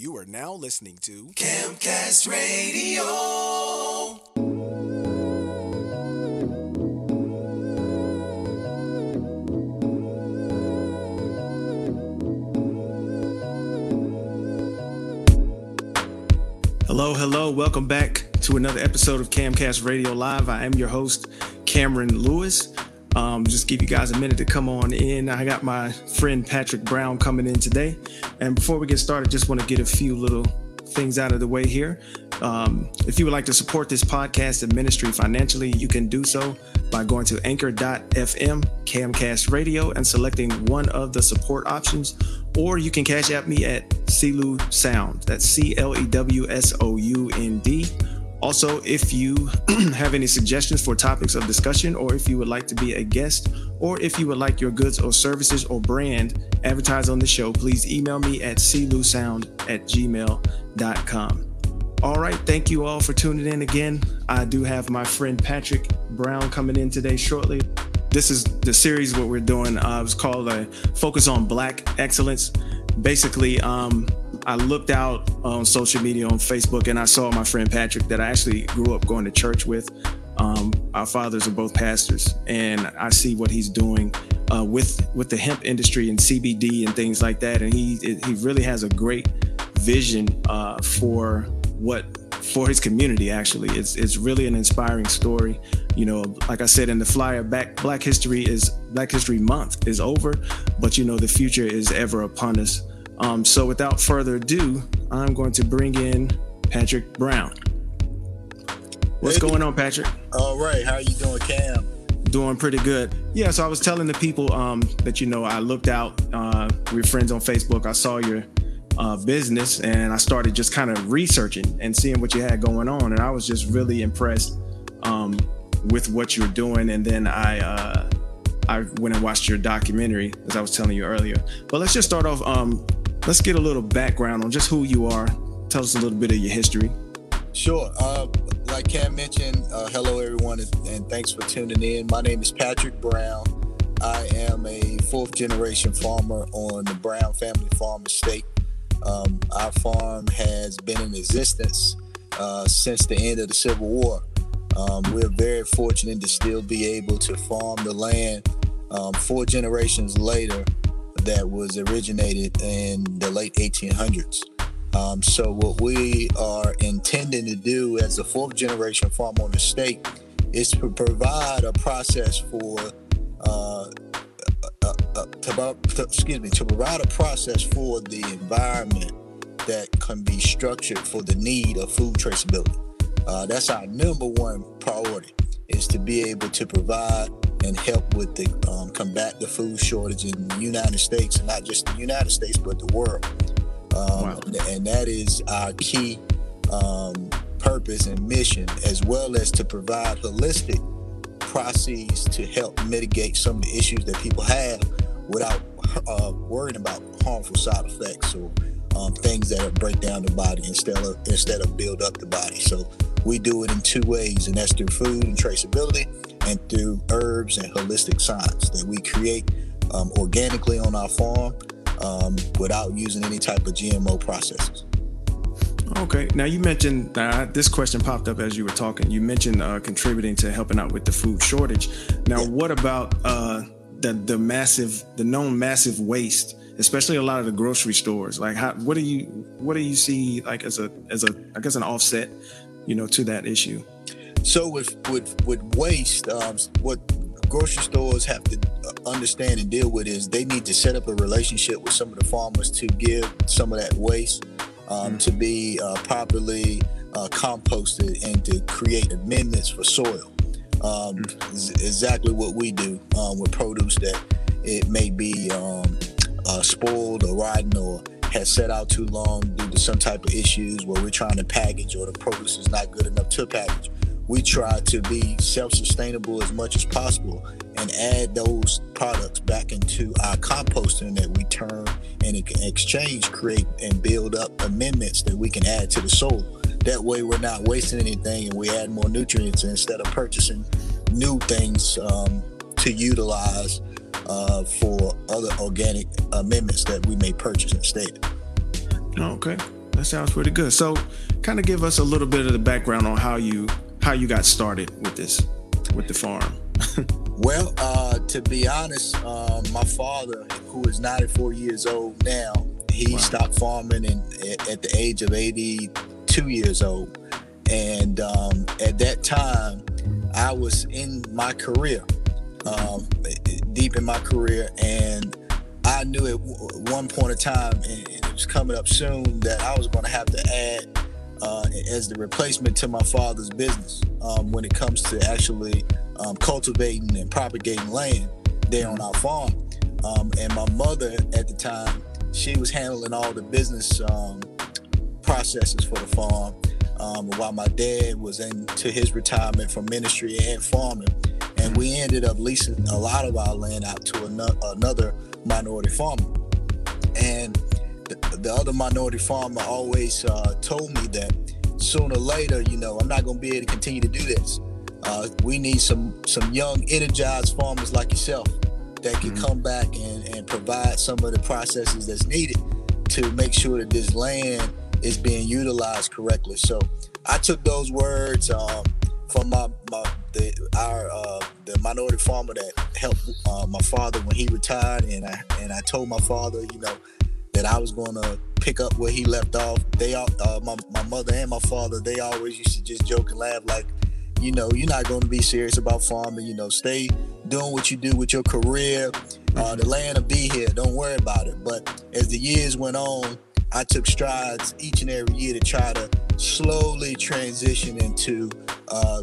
You are now listening to Camcast Radio. Hello, hello. Welcome back to another episode of Camcast Radio Live. I am your host, Cameron Lewis. Um, just give you guys a minute to come on in. I got my friend Patrick Brown coming in today. And before we get started, just want to get a few little things out of the way here. Um, if you would like to support this podcast and ministry financially, you can do so by going to anchor.fm, Camcast Radio, and selecting one of the support options. Or you can cash at me at CLEW Sound. That's C L E W S O U N D. Also, if you have any suggestions for topics of discussion, or if you would like to be a guest, or if you would like your goods or services or brand advertised on the show, please email me at clewsound at gmail.com. All right, thank you all for tuning in again. I do have my friend Patrick Brown coming in today shortly. This is the series what we're doing. Uh, it's called a Focus on Black Excellence. Basically, um, I looked out on social media on Facebook and I saw my friend Patrick that I actually grew up going to church with. Um, our fathers are both pastors, and I see what he's doing uh, with with the hemp industry and CBD and things like that. And he he really has a great vision uh, for what for his community. Actually, it's it's really an inspiring story. You know, like I said in the flyer, back Black History is Black History Month is over, but you know the future is ever upon us. Um, so without further ado, I'm going to bring in Patrick Brown. What's Hey. going on, Patrick? All right, how are you doing, Cam? Doing pretty good. Yeah, so I was telling the people um, that you know I looked out. Uh, we're friends on Facebook. I saw your uh, business, and I started just kind of researching and seeing what you had going on, and I was just really impressed um, with what you're doing. And then I uh, I went and watched your documentary, as I was telling you earlier. But let's just start off. Um, let's get a little background on just who you are. Tell us a little bit of your history. Sure. Uh, like Cam mentioned, uh, hello everyone, and, and thanks for tuning in. My name is Patrick Brown. I am a fourth generation farmer on the Brown family farm estate. Um, our farm has been in existence uh, since the end of the Civil War. Um, we're very fortunate to still be able to farm the land um, four generations later that was originated in the late 1800s. Um, so what we are intending to do as a fourth generation farm on the state is to provide a process for uh, uh, uh, uh, to, to- excuse me to provide a process for the environment that can be structured for the need of food traceability. Uh, that's our number one priority is to be able to provide and help with the um, combat the food shortage in the United States and not just the United States but the world. Um, Wow. And that is our key um, purpose and mission, as well as to provide holistic processes to help mitigate some of the issues that people have without uh, worrying about harmful side effects or um, things that break down the body instead of instead of build up the body. So we do it in two ways, and that's through food and traceability, and through herbs and holistic science that we create um, organically on our farm um, without using any type of GMO processes. Okay. Now you mentioned uh, this question popped up as you were talking. You mentioned uh, contributing to helping out with the food shortage. Now, Yeah. what about uh, the the massive, the known massive waste, especially a lot of the grocery stores? Like, how, what do you what do you see like as a as a I guess an offset, you know, to that issue? So with with with waste, um, what grocery stores have to uh, understand and deal with is they need to set up a relationship with some of the farmers to give some of that waste um, to be uh, properly uh, composted and to create amendments for soil. Um, is exactly what we do um, with produce that it may be um, uh, spoiled or rotten or has set out too long due to some type of issues where we're trying to package or the produce is not good enough to package. We try to be self-sustainable as much as possible and add those products back into our composting that we turn and exchange create and build up amendments that we can add to the soil. That way we're not wasting anything and we add more nutrients instead of purchasing new things um, to utilize uh, for other organic amendments that we may purchase instead. Okay. that sounds pretty good. So, kind of give us a little bit of the background on how you how you got started with this with the farm. well, uh, to be honest, um, my father, who is 94 years old now, he wow. stopped farming in, at the age of 82 years old, and um, at that time, I was in my career, um, deep in my career, and I knew at one point in time, and it was coming up soon, that I was going to have to add uh, as the replacement to my father's business um, when it comes to actually um, cultivating and propagating land there on our farm. Um, and my mother at the time, she was handling all the business um, processes for the farm, um, while my dad was into his retirement from ministry and farming. And we ended up leasing a lot of our land out to another minority farmer. And the, the other minority farmer always uh, told me that sooner or later, you know, I'm not going to be able to continue to do this. Uh, we need some some young, energized farmers like yourself that can mm-hmm. come back and, and provide some of the processes that's needed to make sure that this land is being utilized correctly. So I took those words um, from my, my the our uh, the minority farmer that helped uh, my father when he retired, and I and I told my father, you know, that I was going to pick up where he left off. They all, uh, my my mother and my father, they always used to just joke and laugh like, you know, you're not going to be serious about farming. You know, stay doing what you do with your career. Uh, the land will be here. Don't worry about it. But as the years went on, I took strides each and every year to try to slowly transition into uh,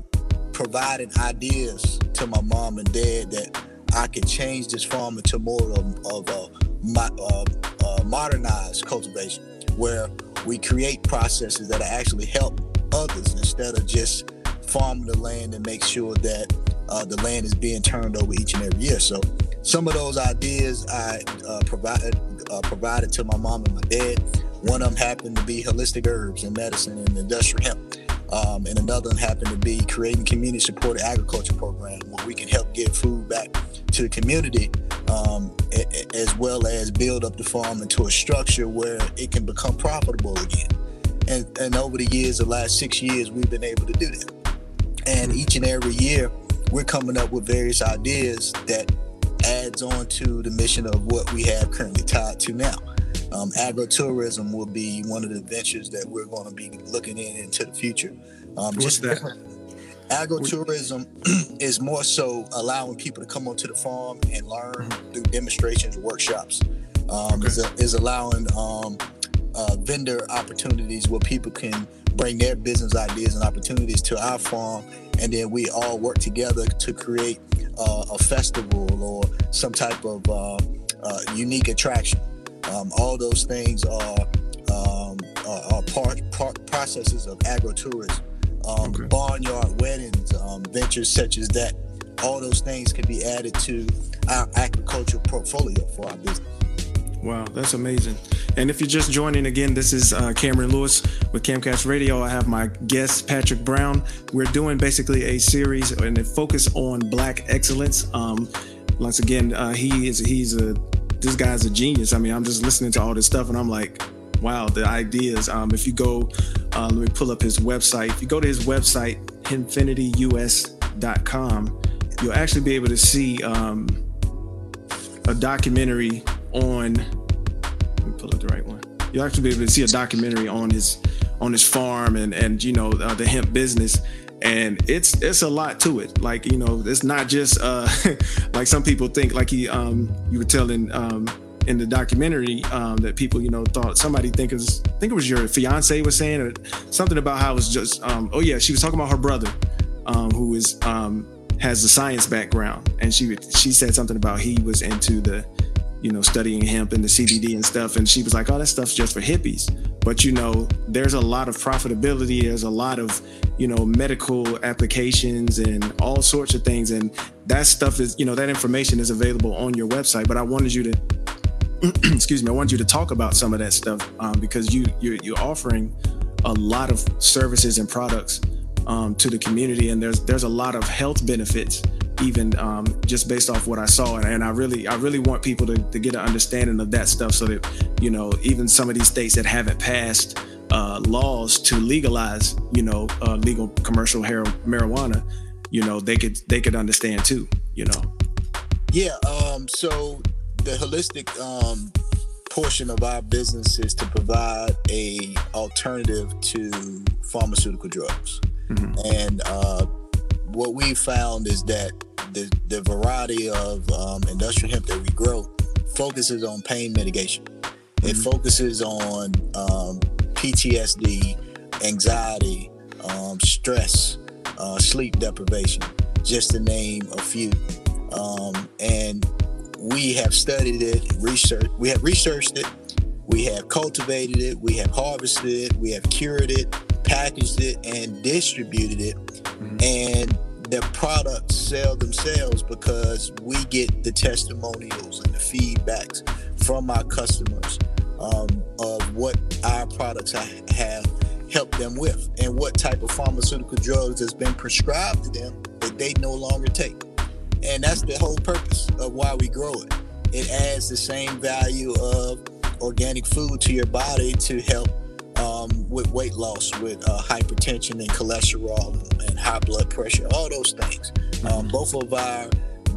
providing ideas to my mom and dad that I can change this farm into more of, of a uh, uh, modernized cultivation, where we create processes that actually help others instead of just farming the land and make sure that uh, the land is being turned over each and every year. So some of those ideas I uh, provided uh, provided to my mom and my dad. One of them happened to be holistic herbs and medicine and industrial hemp. Um, and another one happened to be creating community supported agriculture program where we can help get food back to the community um, as well as build up the farm into a structure where it can become profitable again. And, and over the years, the last six years, we've been able to do that. And each and every year, we're coming up with various ideas that adds on to the mission of what we have currently tied to now. Um, agritourism will be one of the ventures that we're going to be looking in into the future. Um, What's that? Agritourism is more so allowing people to come onto the farm and learn mm-hmm. through demonstrations and workshops. Um, okay. is, a, is, allowing um, uh, vendor opportunities where people can bring their business ideas and opportunities to our farm, and then we all work together to create uh, a festival or some type of uh, uh unique attraction. Um, all those things are, um, are, are part, part processes of agritourism um, okay. barnyard weddings, um, ventures such as that. All those things can be added to our agricultural portfolio for our business. Wow, that's amazing. And if you're just joining again, this is uh, Cameron Lewis with Camcast Radio. I have my guest, Patrick Brown. We're doing basically a series and a focus on Black excellence. Um, once again, uh, he is he's a this guy's a genius. I mean, I'm just listening to all this stuff and I'm like, wow, the ideas. Um, if you go, uh, let me pull up his website. If you go to his website, hempfinityus.com, you'll actually be able to see um, a documentary on. Let me pull up the right one. You'll actually be able to see a documentary on his on his farm and and you know uh, the hemp business and it's it's a lot to it like you know it's not just uh like some people think like he um you were telling um in the documentary um, that people, you know, thought somebody think it was, I think it was your fiance was saying or something about how it was just, um, oh yeah, she was talking about her brother, um, who is um, has a science background, and she she said something about he was into the, you know, studying hemp and the CBD and stuff, and she was like, oh, that stuff's just for hippies. But you know, there's a lot of profitability. There's a lot of, you know, medical applications and all sorts of things, and that stuff is, you know, that information is available on your website. But I wanted you to excuse me, I want you to talk about some of that stuff um, because you you're, you're, offering a lot of services and products um, to the community, and there's there's a lot of health benefits even um, just based off what I saw, and, and, I really I really want people to, to get an understanding of that stuff so that you know even some of these states that haven't passed uh, laws to legalize, you know, uh, legal commercial hair, marijuana, you know, they could they could understand too, you know. Yeah. Um, so the holistic um, portion of our business is to provide a alternative to pharmaceutical drugs, Mhm. and uh, what we found is that the the variety of um, industrial hemp that we grow focuses on pain mitigation. It Mhm. focuses on um, PTSD, anxiety, um, stress, uh, sleep deprivation, just to name a few. Um, and we have studied it, research. We have researched it. We have cultivated it. We have harvested it. We have cured it, packaged it, and distributed it. Mhm. And the products sell themselves because we get the testimonials and the feedbacks from our customers um, of what our products have helped them with and what type of pharmaceutical drugs has been prescribed to them that they no longer take. And that's the whole purpose of why we grow it. It adds the same value of organic food to your body to help um, with weight loss, with uh, hypertension and cholesterol and, and high blood pressure, all those things. Um, both of our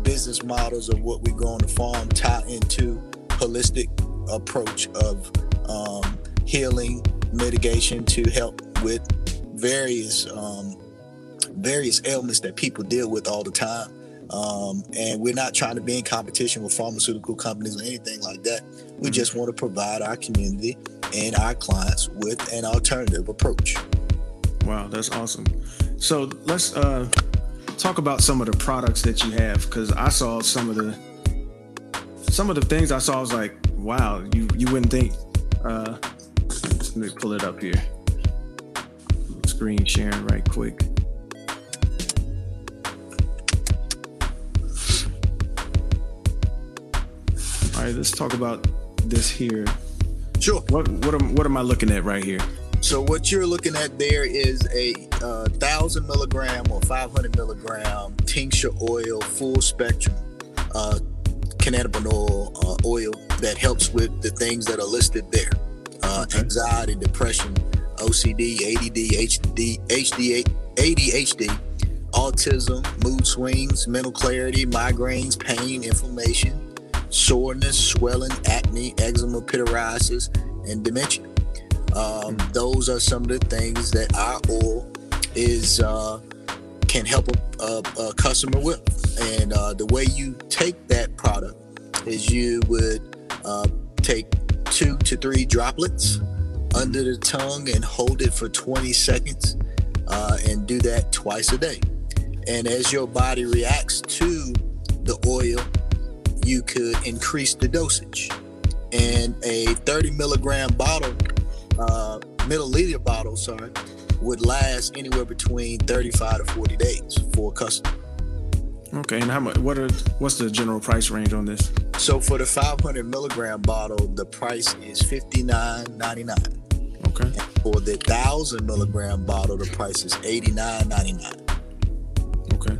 business models of what we grow on the farm tie into holistic approach of um, healing, mitigation to help with various um, various ailments that people deal with all the time. Um, and we're not trying to be in competition with pharmaceutical companies or anything like that. We Mhm. just want to provide our community and our clients with an alternative approach. Wow, that's awesome. So let's uh, talk about some of the products that you have, because I saw some of the some of the things I saw. I was like, wow, you you wouldn't think. Uh, let me pull it up here. Screen sharing right quick. Right, let's talk about this here. Sure. What what am what am I looking at right here? So what you're looking at there is a uh, thousand milligram or 500 milligram tincture oil, full spectrum uh, cannabinol uh, oil that helps with the things that are listed there: uh, Okay. anxiety, depression, OCD, ADD, HD, HD, ADHD, autism, mood swings, mental clarity, migraines, pain, inflammation, soreness, swelling, acne, eczema, pityriasis, and dementia. Um, those are some of the things that our oil is uh, can help a, a, a customer with. And uh, the way you take that product is you would uh, take two to three droplets under the tongue and hold it for 20 seconds uh, and do that twice a day. And as your body reacts to the oil, you could increase the dosage. And a 30 milligram bottle uh, milliliter bottle, sorry, would last anywhere between 35 to 40 days for a customer. Okay, and how much? What are what's the general price range on this? So for the 500 milligram bottle, the price is 59.99. Okay. For the 1,000 milligram bottle, the price is 89.99. Okay.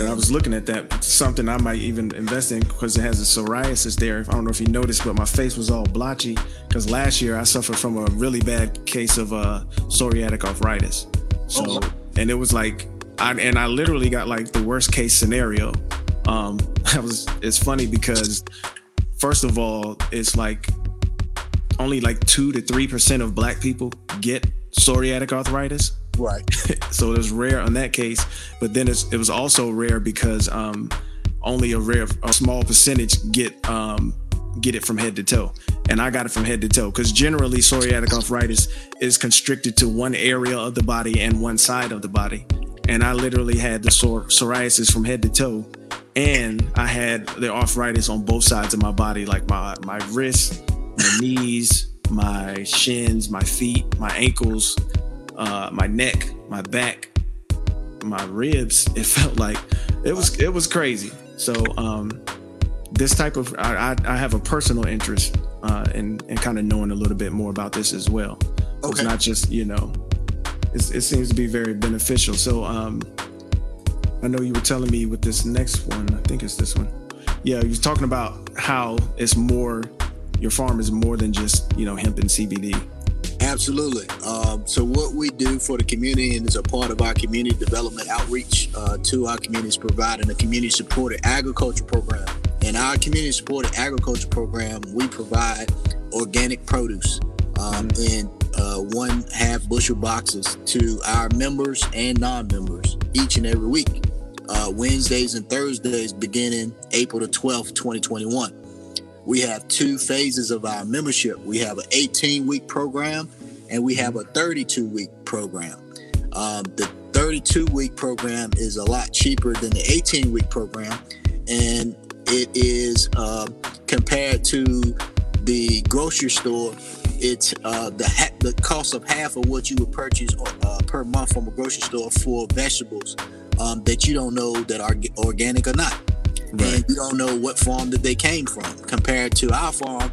And I was looking at that, something I might even invest in because it has a psoriasis there. I don't know if you noticed, but my face was all blotchy because last year I suffered from a really bad case of uh, psoriatic arthritis. So, Oh. and it was like, I, and I literally got like the worst case scenario. Um, I was, it's funny because first of all, it's like only like two to three percent of black people get psoriatic arthritis Right. so it was rare on that case but then it was also rare because um, only a rare a small percentage get um, get it from head to toe. And i got it from head to toe because generally psoriatic arthritis is constricted to one area of the body and one side of the body. And i literally had the psor- psoriasis from head to toe and i had the arthritis on both sides of my body like my my wrists my knees my shins my feet my ankles uh, my neck, my back, my ribs. It felt like it was it was crazy. So um, this type of I, I, I have a personal interest uh, in in kind of knowing a little bit more about this as well. So It's Okay. not just you know, it's, it seems to be very beneficial. So um, I know you were telling me with this next one. I think it's this one. Yeah, you was talking about how it's more. Your farm is more than just you know hemp and CBD. Absolutely. Um, so what we do for the community and is a part of our community development outreach uh, to our communities, providing a community supported agriculture program. In our community supported agriculture program, we provide organic produce um, in uh, one half bushel boxes to our members and non-members each and every week. Uh, Wednesdays and Thursdays beginning April the 12th, 2021 we have two phases of our membership. We have an 18 week program and we have a 32 week program. Um, the 32 week program is a lot cheaper than the 18 week program, and it is uh, compared to the grocery store. It's uh, the ha- the cost of half of what you would purchase uh, per month from a grocery store for vegetables um, that you don't know that are organic or not right. and you don't know what farm that they came from. Compared to our farm,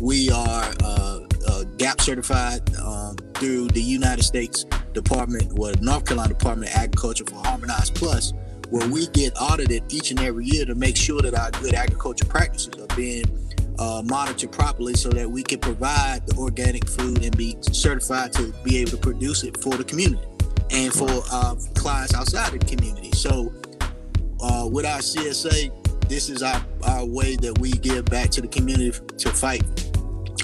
we are uh, uh, GAP certified um, through the United States Department, well, North Carolina Department of Agriculture for Harmonized Plus, where we get audited each and every year to make sure that our good agriculture practices are being uh, monitored properly so that we can provide the organic food and be certified to be able to produce it for the community and for uh, clients outside of the community. So uh, with our CSA, this is our, our way that we give back to the community to fight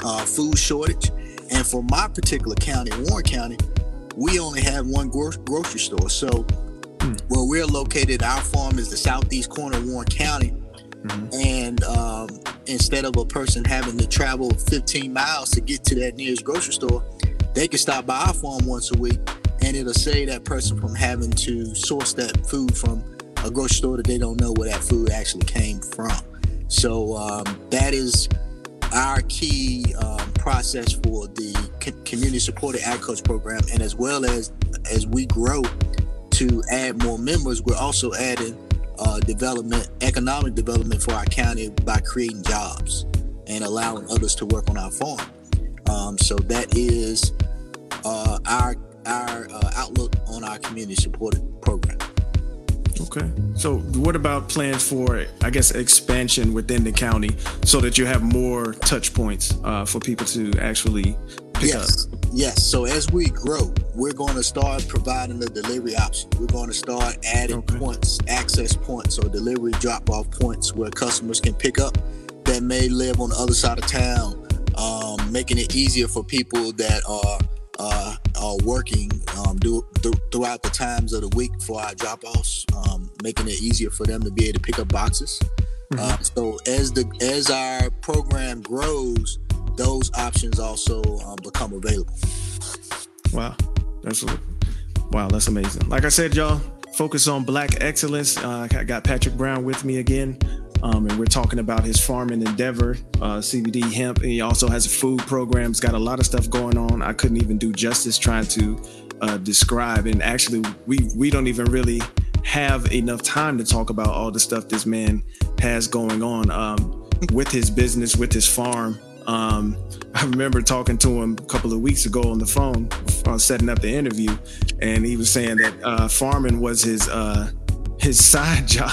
uh, food shortage. And for my particular county, Warren County, we only have one gro- grocery store. So hmm. where we're located, our farm is the southeast corner of Warren County. Mm-hmm. And um, instead of a person having to travel 15 miles to get to that nearest grocery store, they can stop by our farm once a week and it'll save that person from having to source that food from a grocery store that they don't know where that food actually came from. So um, that is our key um, process for the community supported agriculture program, and as well as as we grow to add more members, we're also adding uh, development, economic development for our county by creating jobs and allowing others to work on our farm. Um, so that is uh, our our uh, outlook on our community supported program. Okay. So, what about plans for, I guess, expansion within the county so that you have more touch points uh, for people to actually pick yes. up? Yes. So, as we grow, we're going to start providing the delivery option. We're going to start adding okay. points, access points, or delivery drop off points where customers can pick up that may live on the other side of town, um, making it easier for people that are uh, are working um, do, do, throughout the times of the week for our drop offs, um, making it easier for them to be able to pick up boxes. Mm-hmm. Uh, so as the as our program grows, those options also um, become available. Wow, that's wow, that's amazing. Like I said, y'all, focus on black excellence. Uh, I got Patrick Brown with me again. Um, and we're talking about his farming endeavor, uh, CBD hemp. And he also has a food program. He's got a lot of stuff going on. I couldn't even do justice trying to uh, describe. And actually, we we don't even really have enough time to talk about all the stuff this man has going on um, with his business, with his farm. Um, I remember talking to him a couple of weeks ago on the phone, uh, setting up the interview, and he was saying that uh, farming was his uh, his side job.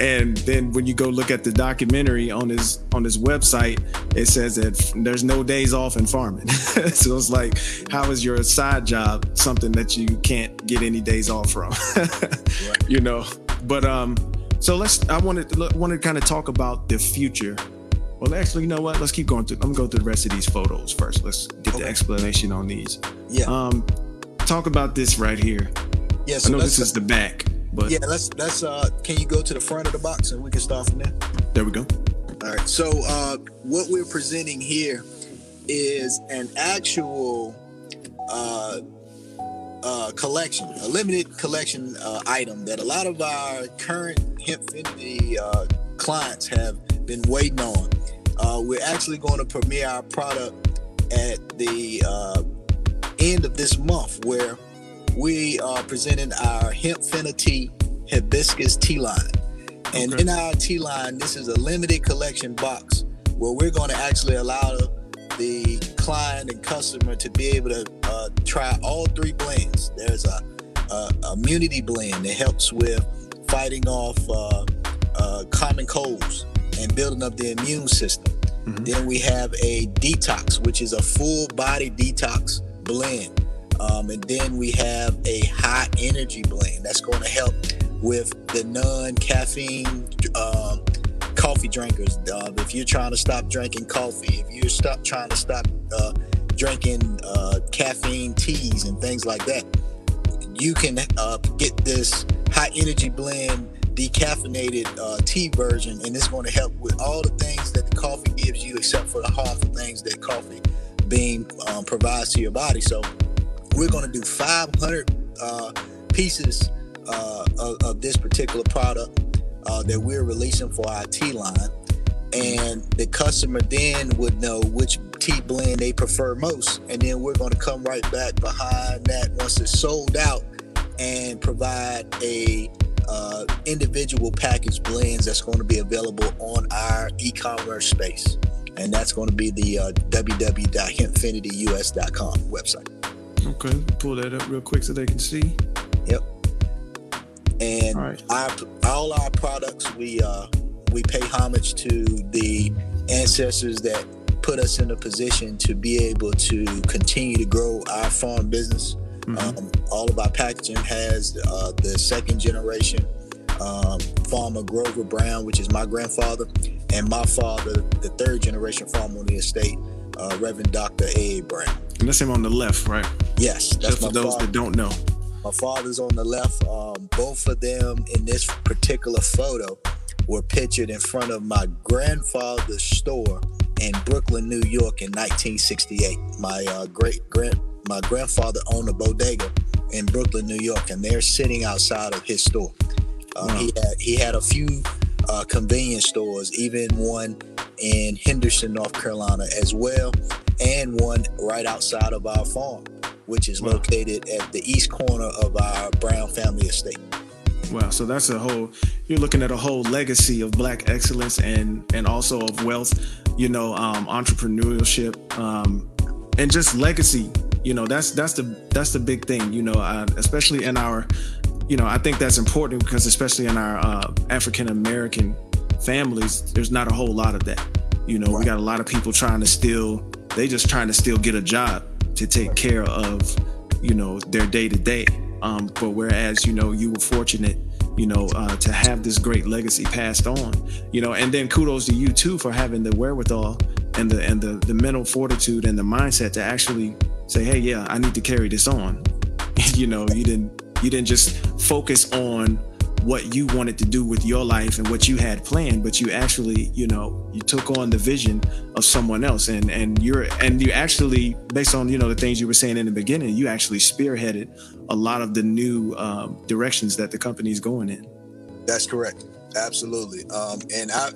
And then when you go look at the documentary on his on his website it says that there's no days off in farming. So it's like how is your side job something that you can't get any days off from? Right. you know but um so let's i wanted to wanted to kind of talk about the future. Well actually you know what? Let's keep going through i'm gonna go through the rest of these photos first. Let's get okay. the explanation on these. Yeah. Um talk about this right here. Yes yeah, so i know this is the back but yeah, let's let's uh can you go to the front of the box and we can start from there? There we go. All right. So uh what we're presenting here is an actual uh uh, collection, a limited collection uh, item that a lot of our current Hempfinity uh, clients have been waiting on. Uh, we're actually going to premiere our product at the uh, end of this month, where we are presenting our Hempfinity Hibiscus tea line. And okay. in our tea line, this is a limited collection box where we're going to actually allow the client and customer to be able to uh, try all three blends. There's a, a, immunity blend that helps with fighting off uh, uh, common colds and building up the immune system. Mm-hmm. Then we have a detox, which is a full body detox blend. Um, and then we have a high energy blend that's going to help with the non caffeine um, coffee drinkers. Uh, if you're trying to stop drinking coffee, if you're stop trying to stop uh, drinking uh, caffeine teas and things like that, you can uh, get this high energy blend decaffeinated uh, tea version, and it's going to help with all the things that the coffee gives you, except for the harmful things that coffee bean um, provides to your body. So we're going to do 500 uh, pieces uh, of, of, this particular product uh, that we're releasing for our tea line. And the customer then would know which tea blend they prefer most. And then we're going to come right back behind that once it's sold out and provide a uh, individual package blends that's going to be available on our e-commerce space and that's going to be the uh, www.hempfinityus.com website okay pull that up real quick so they can see yep and all, right. our, all our products we uh, we pay homage to the ancestors that put us in a position to be able to continue to grow our farm business Mm-hmm. Um, all of our packaging has uh, the second generation um, farmer Grover Brown, which is my grandfather, and my father, the third generation farmer on the estate, uh, Reverend Dr. A. Brown. And that's him on the left, right? Yes, that's Just for those father. that don't know. My father's on the left. Um, both of them in this particular photo were pictured in front of my grandfather's store in Brooklyn, New York in 1968. My uh, great grand my grandfather owned a bodega in Brooklyn, New York, and they're sitting outside of his store. Uh, wow. He had he had a few uh, convenience stores, even one in Henderson, North Carolina, as well, and one right outside of our farm, which is located at the east corner of our Brown family estate. Wow, so that's a whole. You're looking at a whole legacy of Black excellence and and also of wealth, you know, um, entrepreneurship, um, and just legacy you know that's that's the that's the big thing you know uh, especially in our you know i think that's important because especially in our uh, african american families there's not a whole lot of that you know right. we got a lot of people trying to still they just trying to still get a job to take care of you know their day to day um but whereas you know you were fortunate you know uh, to have this great legacy passed on you know and then kudos to you too for having the wherewithal and the and the the mental fortitude and the mindset to actually say, hey, yeah, I need to carry this on. you know, you didn't you didn't just focus on what you wanted to do with your life and what you had planned, but you actually, you know, you took on the vision of someone else and and you're and you actually, based on, you know, the things you were saying in the beginning, you actually spearheaded a lot of the new um, directions that the company is going in. That's correct. Absolutely. Um, and I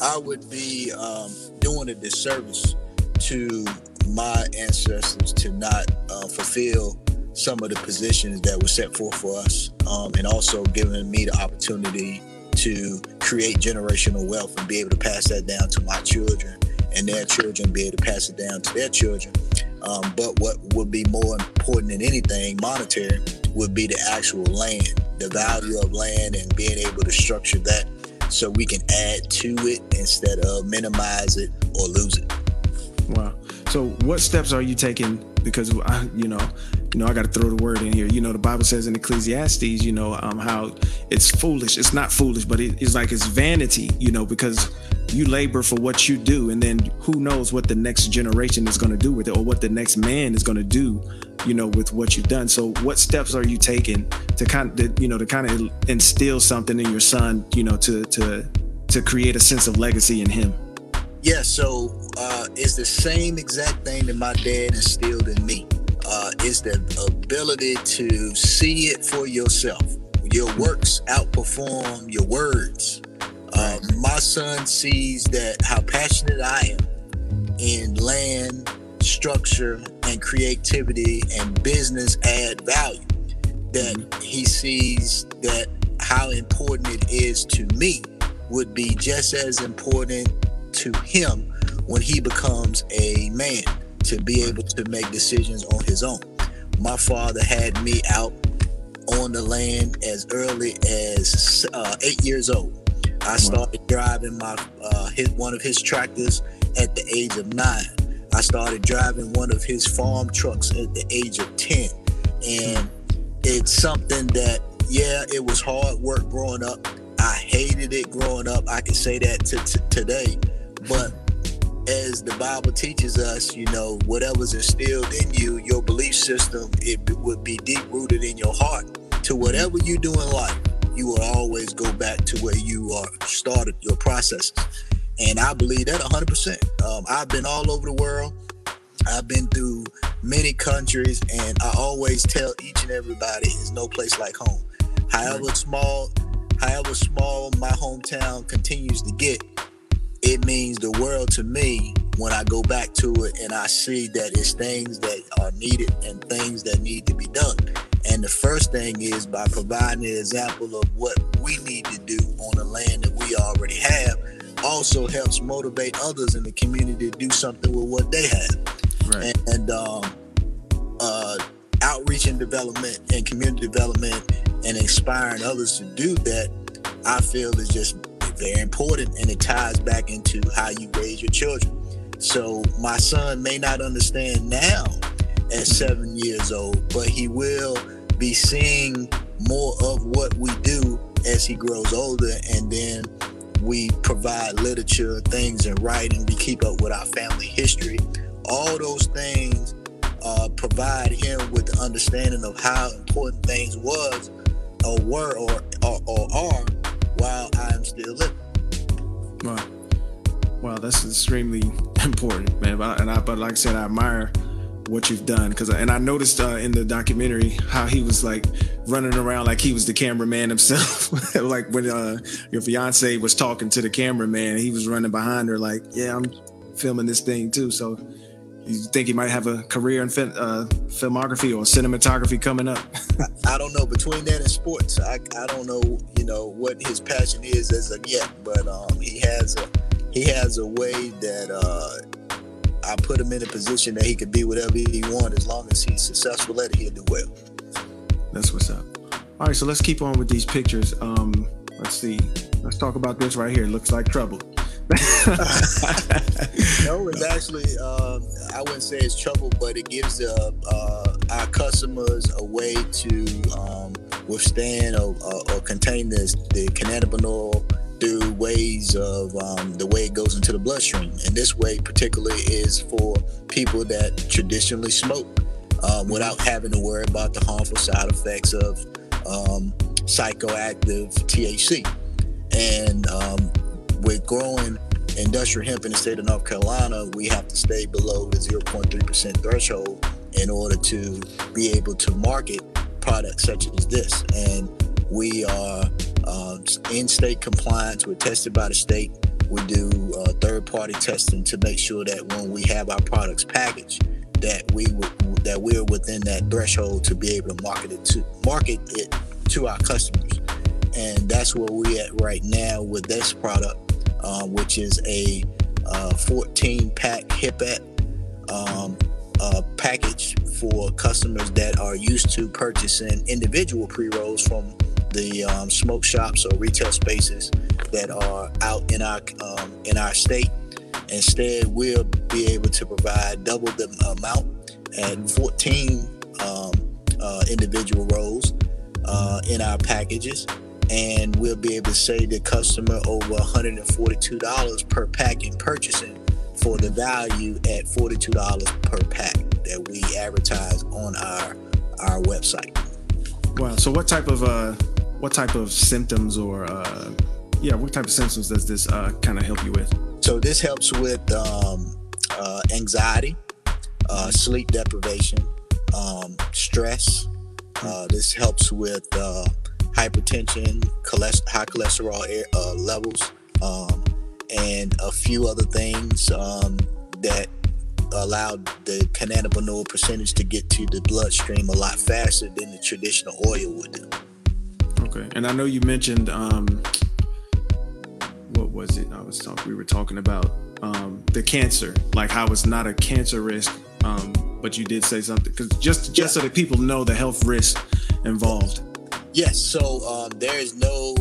I would be um, doing a disservice to my ancestors to not uh, fulfill some of the positions that were set forth for us, um, and also giving me the opportunity to create generational wealth and be able to pass that down to my children and their children be able to pass it down to their children. Um, but what would be more important than anything, monetary, would be the actual land, the value of land, and being able to structure that so we can add to it instead of minimize it or lose it. Wow. So, what steps are you taking? Because I, you know, you know, I got to throw the word in here. You know, the Bible says in Ecclesiastes, you know, um, how it's foolish. It's not foolish, but it, it's like it's vanity. You know, because you labor for what you do, and then who knows what the next generation is going to do with it, or what the next man is going to do. You know, with what you've done. So, what steps are you taking to kind of, you know, to kind of instill something in your son? You know, to to to create a sense of legacy in him. Yeah, so uh, it's the same exact thing that my dad instilled in me. Uh, it's the ability to see it for yourself. Your works outperform your words. Uh, my son sees that how passionate I am in land, structure, and creativity and business add value. That mm-hmm. he sees that how important it is to me would be just as important to him when he becomes a man to be able to make decisions on his own. My father had me out on the land as early as uh, eight years old. I started driving my uh, his, one of his tractors at the age of nine. I started driving one of his farm trucks at the age of 10. And it's something that, yeah, it was hard work growing up. I hated it growing up. I can say that to, to today. But as the Bible teaches us, you know, whatever's instilled in you, your belief system, it would be deep rooted in your heart. To whatever you do in life, you will always go back to where you are started your processes. And I believe that 100%. Um, I've been all over the world. I've been through many countries, and I always tell each and everybody, "Is no place like home." However small, however small my hometown continues to get, means the world to me when I go back to it and I see that it's things that are needed and things that need to be done. And the first thing is by providing an example of what we need to do on the land that we already have, also helps motivate others in the community to do something with what they have. Right. And, and um, uh, outreach and development and community development and inspiring others to do that, I feel is just very important and it ties back into how you raise your children. So my son may not understand now at seven years old, but he will be seeing more of what we do as he grows older and then we provide literature, things in writing, we keep up with our family history. All those things uh, provide him with the understanding of how important things was or were or, or, or are while I am still living. Wow. That's extremely important, man. But, and I, but like I said, I admire what you've done because, and I noticed uh, in the documentary how he was like running around like he was the cameraman himself. like when uh, your fiance was talking to the cameraman, he was running behind her like, "Yeah, I'm filming this thing too." So you think he might have a career in uh, filmography or cinematography coming up? I don't know. Between that and sports, I, I don't know. You know what his passion is as of yet, but um, he has a he has a way that uh, I put him in a position that he could be whatever he wants as long as he's successful at it. He'll do well. That's what's up. All right, so let's keep on with these pictures. Um, let's see. Let's talk about this right here. Looks like trouble. no, it's actually um, I wouldn't say it's trouble, but it gives uh, uh, our customers a way to um, withstand or, or, contain this the cannabinoid through ways of um, the way it goes into the bloodstream. And this way, particularly, is for people that traditionally smoke um, without having to worry about the harmful side effects of um, psychoactive THC. And um, with growing industrial hemp in the state of North Carolina, we have to stay below the 0.3% threshold in order to be able to market products such as this. And we are uh, in state compliance. We're tested by the state. We do uh, third party testing to make sure that when we have our products packaged, that we w- that we're within that threshold to be able to market it to market it to our customers. And that's where we're at right now with this product, uh, which is a uh, 14 pack Hippat um, uh, package for customers that are used to purchasing individual pre rolls from the um, smoke shops or retail spaces that are out in our um, in our state. Instead, we'll be able to provide double the amount at 14 um, uh, individual rolls uh, in our packages, and we'll be able to save the customer over $142 per pack in purchasing for the value at $42 per pack that we advertise on our our website. Wow. So what type of uh what type of symptoms or uh, yeah, what type of symptoms does this uh, kind of help you with? So this helps with um, uh, anxiety, uh, sleep deprivation, um, stress. Uh, this helps with uh, hypertension, cholest- high cholesterol uh, levels, um, and a few other things um, that allow the cannabinoid percentage to get to the bloodstream a lot faster than the traditional oil would do. Okay, and I know you mentioned um, what was it? I was talking. We were talking about um, the cancer, like how it's not a cancer risk, um, but you did say something because just just yeah. so that people know the health risk involved. Yes. So um, there is no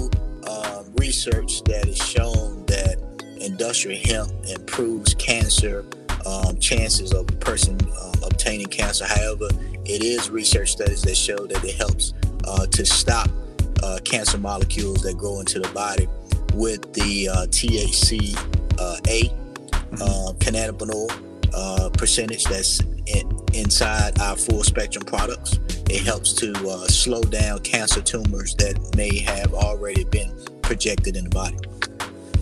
uh, research that has shown that industrial hemp improves cancer um, chances of a person um, obtaining cancer. However, it is research studies that show that it helps uh, to stop uh, cancer molecules that grow into the body with the uh, THC uh, A Mm-hmm. uh, cannabinol uh, percentage that's in, inside our full spectrum products. It helps to uh, slow down cancer tumors that may have already been projected in the body.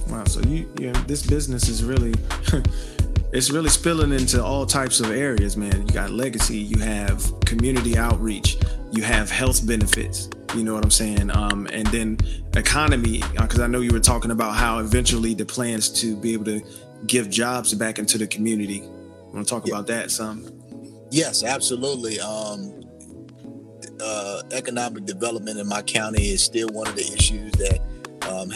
Wow. So you, yeah, this business is really, it's really spilling into all types of areas, man. You got legacy, you have community outreach, you have health benefits. You know what I'm saying? Um, and then economy, because I know you were talking about how eventually the plans to be able to give jobs back into the community. Want to talk Yeah. about that some? Yes, absolutely. Um, uh, economic development in my county is still one of the issues that um,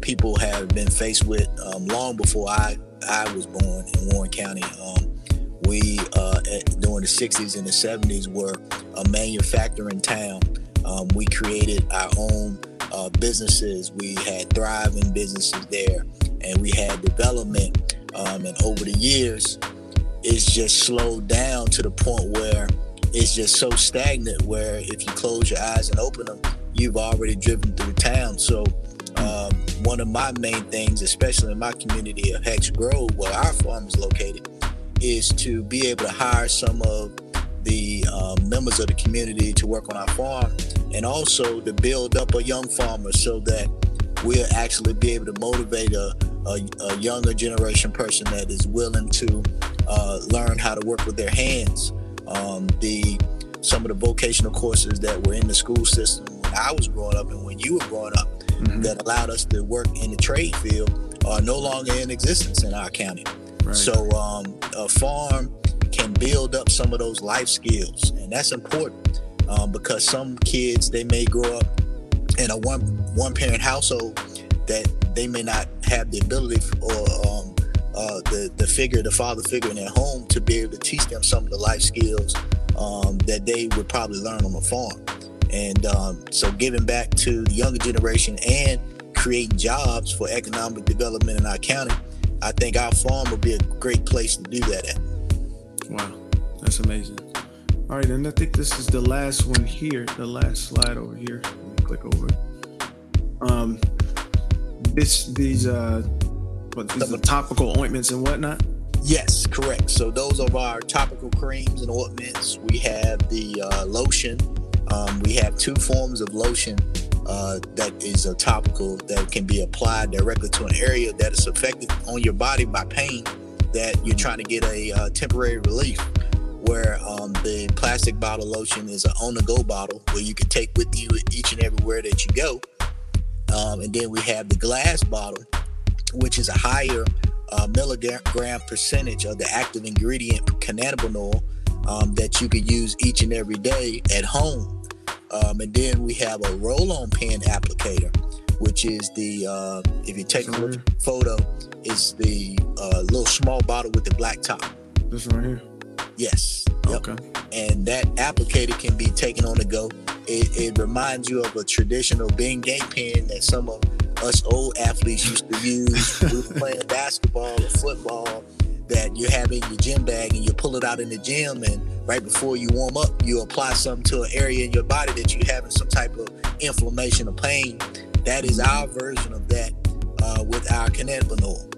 people have been faced with um, long before I, I was born in Warren County. Um, we, uh, at, during the 60s and the 70s, were a manufacturing town. Um, we created our own uh, businesses. We had thriving businesses there, and we had development. Um, and over the years, it's just slowed down to the point where it's just so stagnant where if you close your eyes and open them you've already driven through town. So um, one of my main things especially in my community of hex grove where our farm is located is to be able to hire some of the um, members of the community to work on our farm and also to build up a young farmer so that we'll actually be able to motivate a, a, a younger generation person that is willing to uh, learn how to work with their hands. Um, the some of the vocational courses that were in the school system when I was growing up and when you were growing up Mhm. that allowed us to work in the trade field are no longer in existence in our county. Right. So um, a farm can build up some of those life skills, and that's important um, because some kids they may grow up in a one one parent household that they may not have the ability or um, uh, the the figure, the father figure in their home to be able to teach them some of the life skills um, that they would probably learn on the farm. And um, so, giving back to the younger generation and creating jobs for economic development in our county, I think our farm would be a great place to do that at. Wow, that's amazing. All right, and I think this is the last one here, the last slide over here. Click over. Um, this these uh, what these are topical ointments and whatnot. Yes, correct. So those are our topical creams and ointments. We have the uh, lotion. Um, we have two forms of lotion uh, that is a topical that can be applied directly to an area that is affected on your body by pain that you're trying to get a uh, temporary relief. Where um, the plastic bottle lotion is an on-the-go bottle where you can take with you each and everywhere that you go. Um, and then we have the glass bottle, which is a higher uh, milligram percentage of the active ingredient cannabinol um, that you could use each and every day at home. Um, and then we have a roll-on pen applicator, which is the uh, if you take a photo, is the uh, little small bottle with the black top. This one right here. Yes. Yep Okay. and that applicator can be taken on the go. It, it reminds you of a traditional Bengay pen that some of us old athletes used to use. we were playing basketball or football. That you have in your gym bag and you pull it out in the gym, and right before you warm up, you apply something to an area in your body that you're having some type of inflammation or pain. That is our version of that uh, with our cannabinol.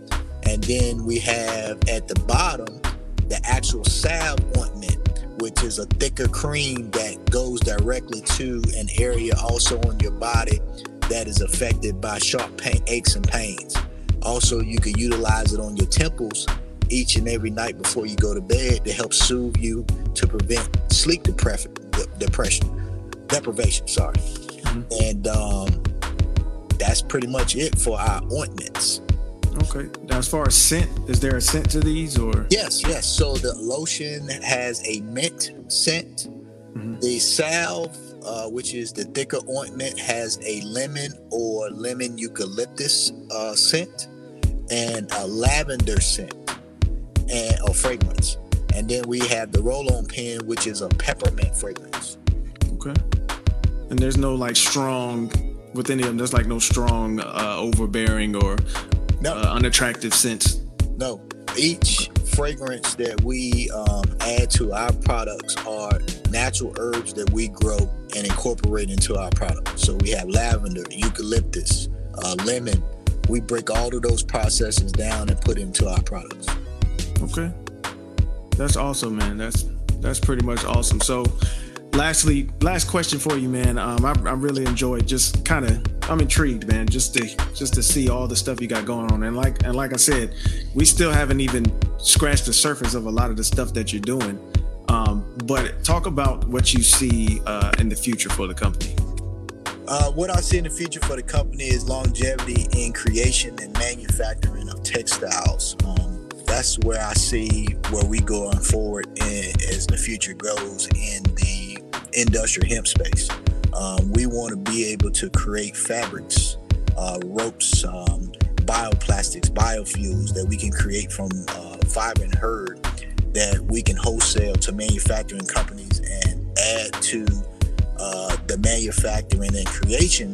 And then we have at the bottom the actual salve ointment, which is a thicker cream that goes directly to an area also on your body that is affected by sharp pain, aches and pains. Also, you can utilize it on your temples each and every night before you go to bed to help soothe you to prevent sleep depression, depression, deprivation. Sorry, and um, that's pretty much it for our ointments. Okay. Now, as far as scent, is there a scent to these or? Yes, yes. So the lotion has a mint scent. Mhm. The salve, uh, which is the thicker ointment, has a lemon or lemon eucalyptus uh, scent and a lavender scent and or fragrance. And then we have the roll-on pen, which is a peppermint fragrance. Okay. And there's no like strong with any of them. There's like no strong, uh, overbearing or no. uh, unattractive scents. No, each fragrance that we um, add to our products are natural herbs that we grow and incorporate into our products. So we have lavender, eucalyptus, uh, lemon. We break all of those processes down and put into our products. Okay, that's awesome, man. That's that's pretty much awesome. So lastly, last question for you, man. Um, I, I really enjoyed just kind of. I'm intrigued, man, just to just to see all the stuff you got going on, and like and like I said, we still haven't even scratched the surface of a lot of the stuff that you're doing. Um, but talk about what you see uh, in the future for the company. Uh, what I see in the future for the company is longevity in creation and manufacturing of textiles. Um, that's where I see where we going forward in, as the future goes in the industrial hemp space. Um, we want to be able to create fabrics, uh, ropes, um, bioplastics, biofuels that we can create from uh, fiber hurd that we can wholesale to manufacturing companies and add to uh, the manufacturing and creation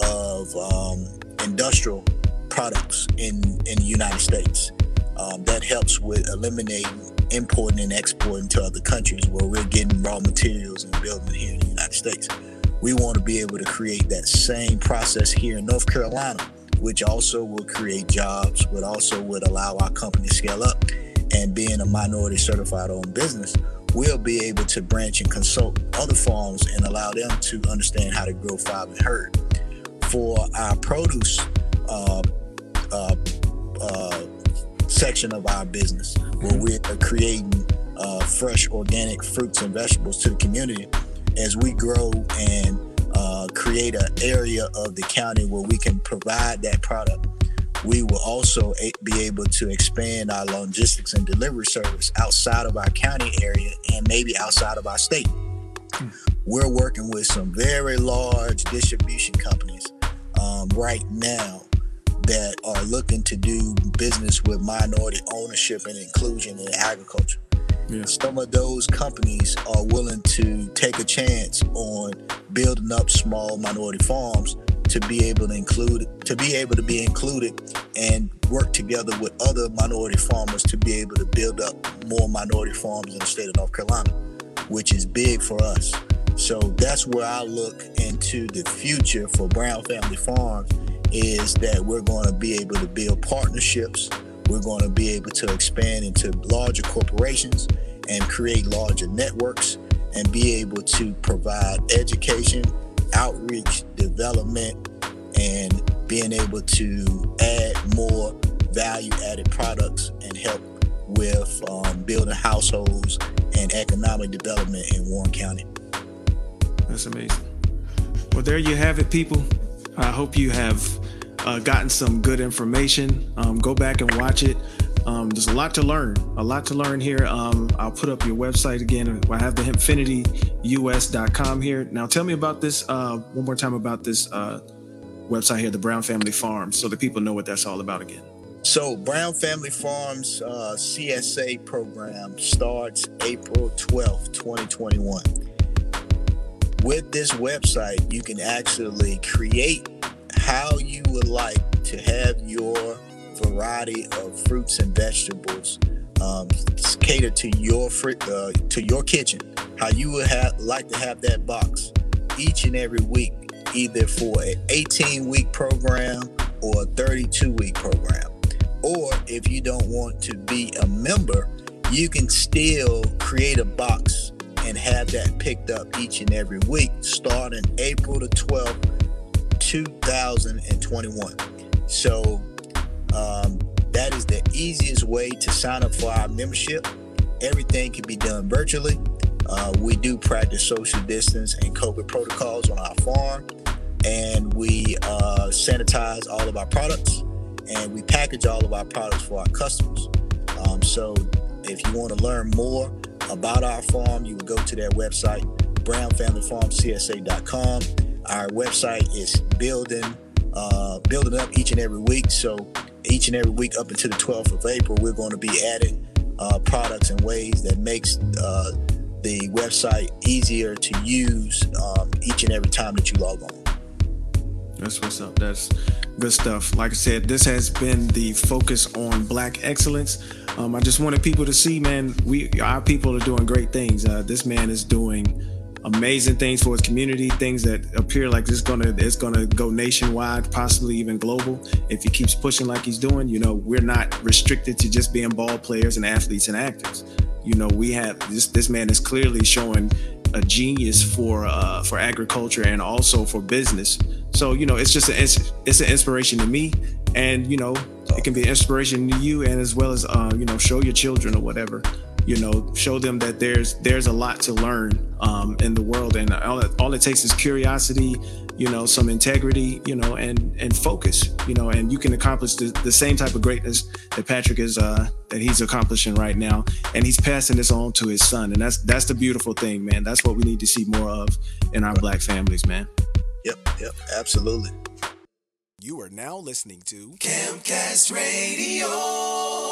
of um, industrial products in, in the United States. Um, that helps with eliminating importing and exporting to other countries where we're getting raw materials and building here in the United States. We want to be able to create that same process here in North Carolina, which also will create jobs, but also would allow our company to scale up. And being a minority certified owned business, we'll be able to branch and consult other farms and allow them to understand how to grow fiber and hurd. For our produce uh, uh, uh, section of our business where we're creating uh, fresh organic fruits and vegetables to the community as we grow and uh, create an area of the county where we can provide that product we will also be able to expand our logistics and delivery service outside of our county area and maybe outside of our state. Hmm. We're working with some very large distribution companies um, right now that are looking to do business with minority ownership and inclusion in agriculture. Yeah. Some of those companies are willing to take a chance on building up small minority farms to be able to include to be able to be included and work together with other minority farmers to be able to build up more minority farms in the state of North Carolina, which is big for us. So that's where I look into the future for Brown Family Farms is that we're going to be able to build partnerships. We're going to be able to expand into larger corporations and create larger networks and be able to provide education, outreach, development, and being able to add more value added products and help with um, building households and economic development in Warren County. That's amazing. Well, there you have it, people. I hope you have uh, gotten some good information. Um, go back and watch it. Um, there's a lot to learn, a lot to learn here. Um, I'll put up your website again. I have the hempfinityus.com here. Now, tell me about this uh, one more time about this uh, website here, the Brown Family Farms, so that people know what that's all about again. So, Brown Family Farms uh, CSA program starts April 12th, 2021. With this website, you can actually create how you would like to have your variety of fruits and vegetables um, cater to your fr- uh, to your kitchen. How you would have like to have that box each and every week, either for an 18 week program or a 32 week program. Or if you don't want to be a member, you can still create a box and have that picked up each and every week starting April the 12th 2021. So um, that is the easiest way to sign up for our membership. Everything can be done virtually. Uh, we do practice social distance and COVID protocols on our farm, and we uh, sanitize all of our products, and we package all of our products for our customers. Um, so, if you want to learn more about our farm, you can go to their website, brownfamilyfarmcsa.com our website is building, uh, building up each and every week. So each and every week up until the 12th of April, we're going to be adding uh, products and ways that makes uh, the website easier to use um, each and every time that you log on. That's what's up. That's good stuff. Like I said, this has been the focus on Black excellence. Um, I just wanted people to see, man, we our people are doing great things. Uh, this man is doing amazing things for his community, things that appear like it's gonna it's gonna go nationwide, possibly even global. If he keeps pushing like he's doing, you know, we're not restricted to just being ball players and athletes and actors. You know, we have this this man is clearly showing a genius for uh, for agriculture and also for business. So you know, it's just it's, it's an inspiration to me, and you know, it can be an inspiration to you, and as well as uh, you know, show your children or whatever you know show them that there's there's a lot to learn um, in the world. And all it, all it takes is curiosity you know some integrity you know and and focus you know and you can accomplish the, the same type of greatness that patrick is uh that he's accomplishing right now. And he's passing this on to his son. And that's that's the beautiful thing man. That's what we need to see more of in our black families man. Yep yep absolutely. You are now listening to camcast radio